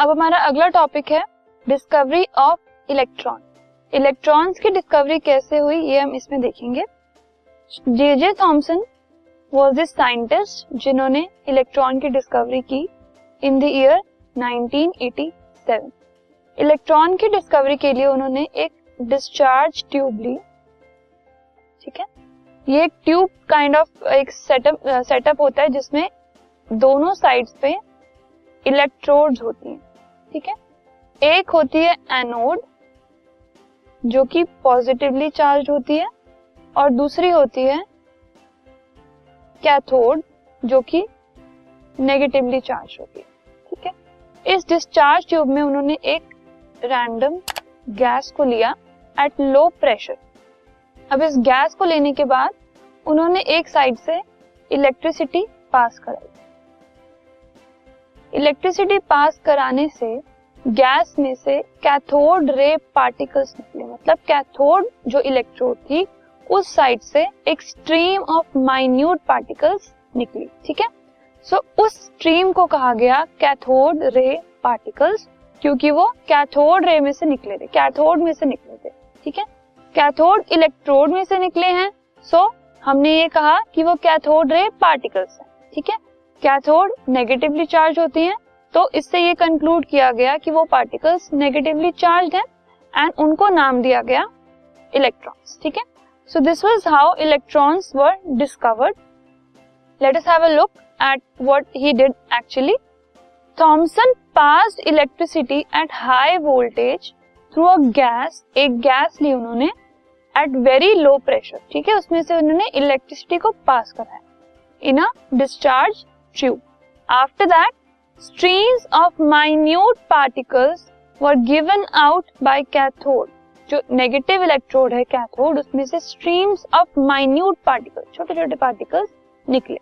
अब हमारा अगला टॉपिक है डिस्कवरी ऑफ़ इलेक्ट्रॉन इलेक्ट्रॉन्स की डिस्कवरी कैसे हुई, ये हम इसमें देखेंगे। J J Thomson was this scientist जिन्होंने इलेक्ट्रॉन की डिस्कवरी की इन द ईयर 1987 इलेक्ट्रॉन की डिस्कवरी के लिए उन्होंने एक डिस्चार्ज ट्यूब ली। ठीक है? ये एक ट्यूब काइंड ऑफ़ एक सेटअप सेटअप होता है जिसमें दोनों साइड्स पे इलेक्ट्रोड्स होती हैं। ठीक है? एक होती है एनोड जो कि पॉजिटिवली चार्ज होती है, और दूसरी होती है कैथोड जो कि नेगेटिवली चार्ज होती है। ठीक है? इस डिस्चार्ज ट्यूब में उन्होंने एक रैंडम गैस को लिया एट लो प्रेशर अब इस गैस को लेने के बाद उन्होंने एक साइड से इलेक्ट्रिसिटी पास कराई। इलेक्ट्रिसिटी पास कराने से गैस में से कैथोड रे पार्टिकल्स निकले। मतलब कैथोड जो इलेक्ट्रोड थी उस साइड से एक स्ट्रीम ऑफ़ माइन्यूट पार्टिकल्स निकली ठीक है? सो so, उस स्ट्रीम को कहा गया कैथोड रे पार्टिकल्स क्योंकि वो कैथोड रे में से निकले थे कैथोड में से निकले थे ठीक है? कैथोड इलेक्ट्रोड में से निकले हैं सो so, हमने ये कहा कि वो कैथोड रे पार्टिकल्स हैं ठीक है? कैथोड नेगेटिवली चार्ज होती हैं तो इससे ये कंक्लूड किया गया कि वो पार्टिकल्स नेगेटिवली चार्ज हैं एंड उनको नाम दिया गया इलेक्ट्रॉन्स ठीक है? So this was how electrons were discovered let us have a look at what he did actually Thomson passed electricity at high voltage through a gas एक gas ली उन्होंने एट वेरी लो प्रेशर ठीक है? उसमें से उन्होंने electricity को pass कराया in a discharge tube after that streams of minute particles were given out by cathode जो नेगेटिव इलेक्ट्रोड है कैथोड उसमें से स्ट्रीम्स ऑफ़ माइन्यूट पार्टिकल छोटे छोटे पार्टिकल्स निकले।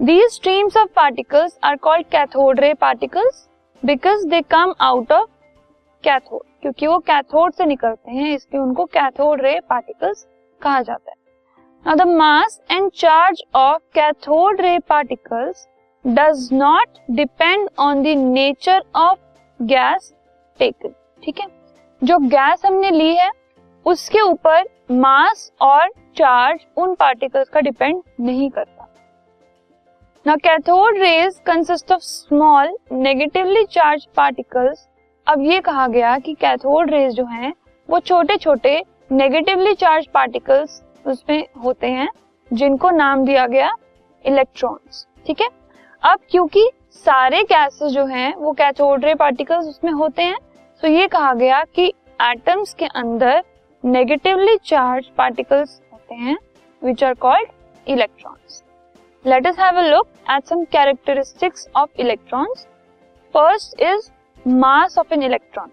These streams of particles are called cathode ray particles because they come out of cathode क्योंकि वो cathode से निकलते हैं, इसलिए उनको कैथोड रे पार्टिकल्स कहा जाता है। Now, the mass and charge of cathode ray particles does not depend on the nature of gas taken. ठीक है जो गैस हमने ली है, उसके ऊपर मास और चार्ज उन पार्टिकल्स का डिपेंड नहीं करता ना cathode rays consist of small negatively charge particles अब ये कहा गया कि कैथोड रेज जो हैं, वो छोटे छोटे नेगेटिवली चार्ज पार्टिकल्स उसमें होते हैं, जिनको नाम दिया गया इलेक्ट्रॉन्स ठीक है? अब क्योंकि सारे गैसेस जो हैं, वो कैथोड रे पार्टिकल्स उसमें होते हैं तो ये कहा गया कि एटम्स के अंदर नेगेटिवली चार्ज पार्टिकल्स होते हैं which are called electrons let us have a look at some characteristics of electrons first is mass of an electron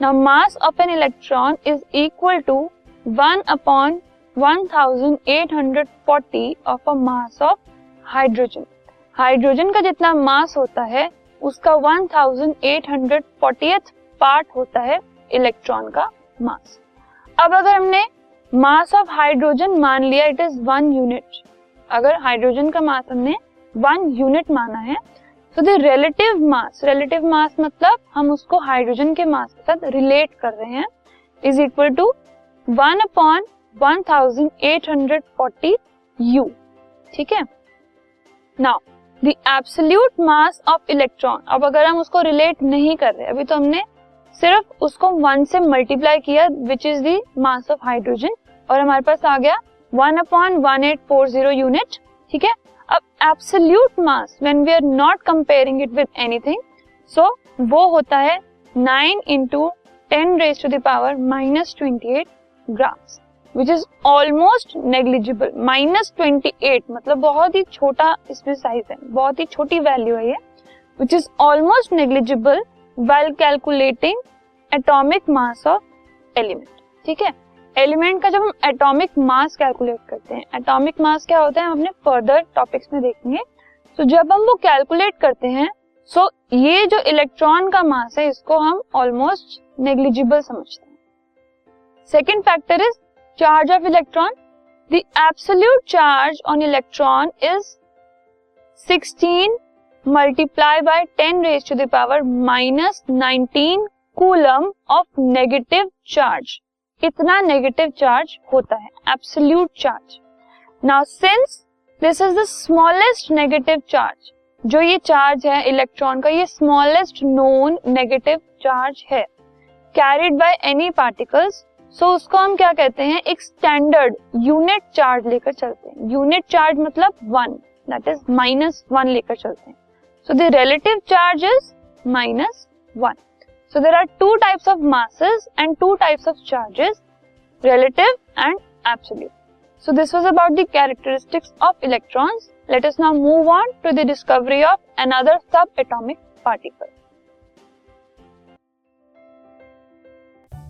now mass of an electron is equal to one upon 1840 of a mass of hydrogen hydrogen का जितना मास होता है, उसका 1840th part होता है electron का मास अब अगर हमने मास ऑफ़ हाइड्रोजन मान लिया इट इज़ वन यूनिट अगर हाइड्रोजन का मास हमने वन यूनिट माना है तो the relative mass relative mass मतलब हम उसको हाइड्रोजन के मास के साथ रिलेट कर रहे हैं is equal to one upon 1840 u ठीक है? Now the absolute mass of electron अब अगर हम उसको रिलेट नहीं कर रहे, अभी तो हमने सिर्फ़ उसको वन से मल्टीप्लाई किया which is the mass of hydrogen और हमारे पास आ गया one upon one eight four zero unit ठीक है? अब absolute mass when we are not comparing it with anything so वो होता है nine into ten raise to the power minus twenty eight grams which is almost negligible minus twenty eight मतलब बहुत ही छोटा इसमें साइज़ है, बहुत ही छोटी वैल्यू है ये which is almost negligible well calculating atomic mass of element ठीक है? एलिमेंट का जब हम एटॉमिक मास कैलकुलेट करते हैं एटॉमिक मास क्या होता है? हम अपने फर्दर टॉपिक्स में देखेंगे। तो जब हम वो कैलकुलेट करते हैं सो so ये जो इलेक्ट्रॉन का मास है, इसको हम ऑलमोस्ट नेग्लिजिबल समझते हैं। Second factor is charge of electron the absolute charge on electron is 16 multiply by ten raise to the power minus nineteen coulomb of negative charge इतना नेगेटिव चार्ज होता है absolute charge now since this is the smallest negative charge जो ये charge है electron का, ये smallest known negative charge है carried by any particles so so, उसको हम क्या कहते हैं? एक स्टैंडर्ड यूनिट चार्ज लेकर चलते हैं। यूनिट चार्ज मतलब one that is minus one लेकर चलते हैं। So the relative charge is minus one so there are two types of masses and two types of charges relative and absolute So this was about the characteristics of electrons. Let us now move on to the discovery of another subatomic particle.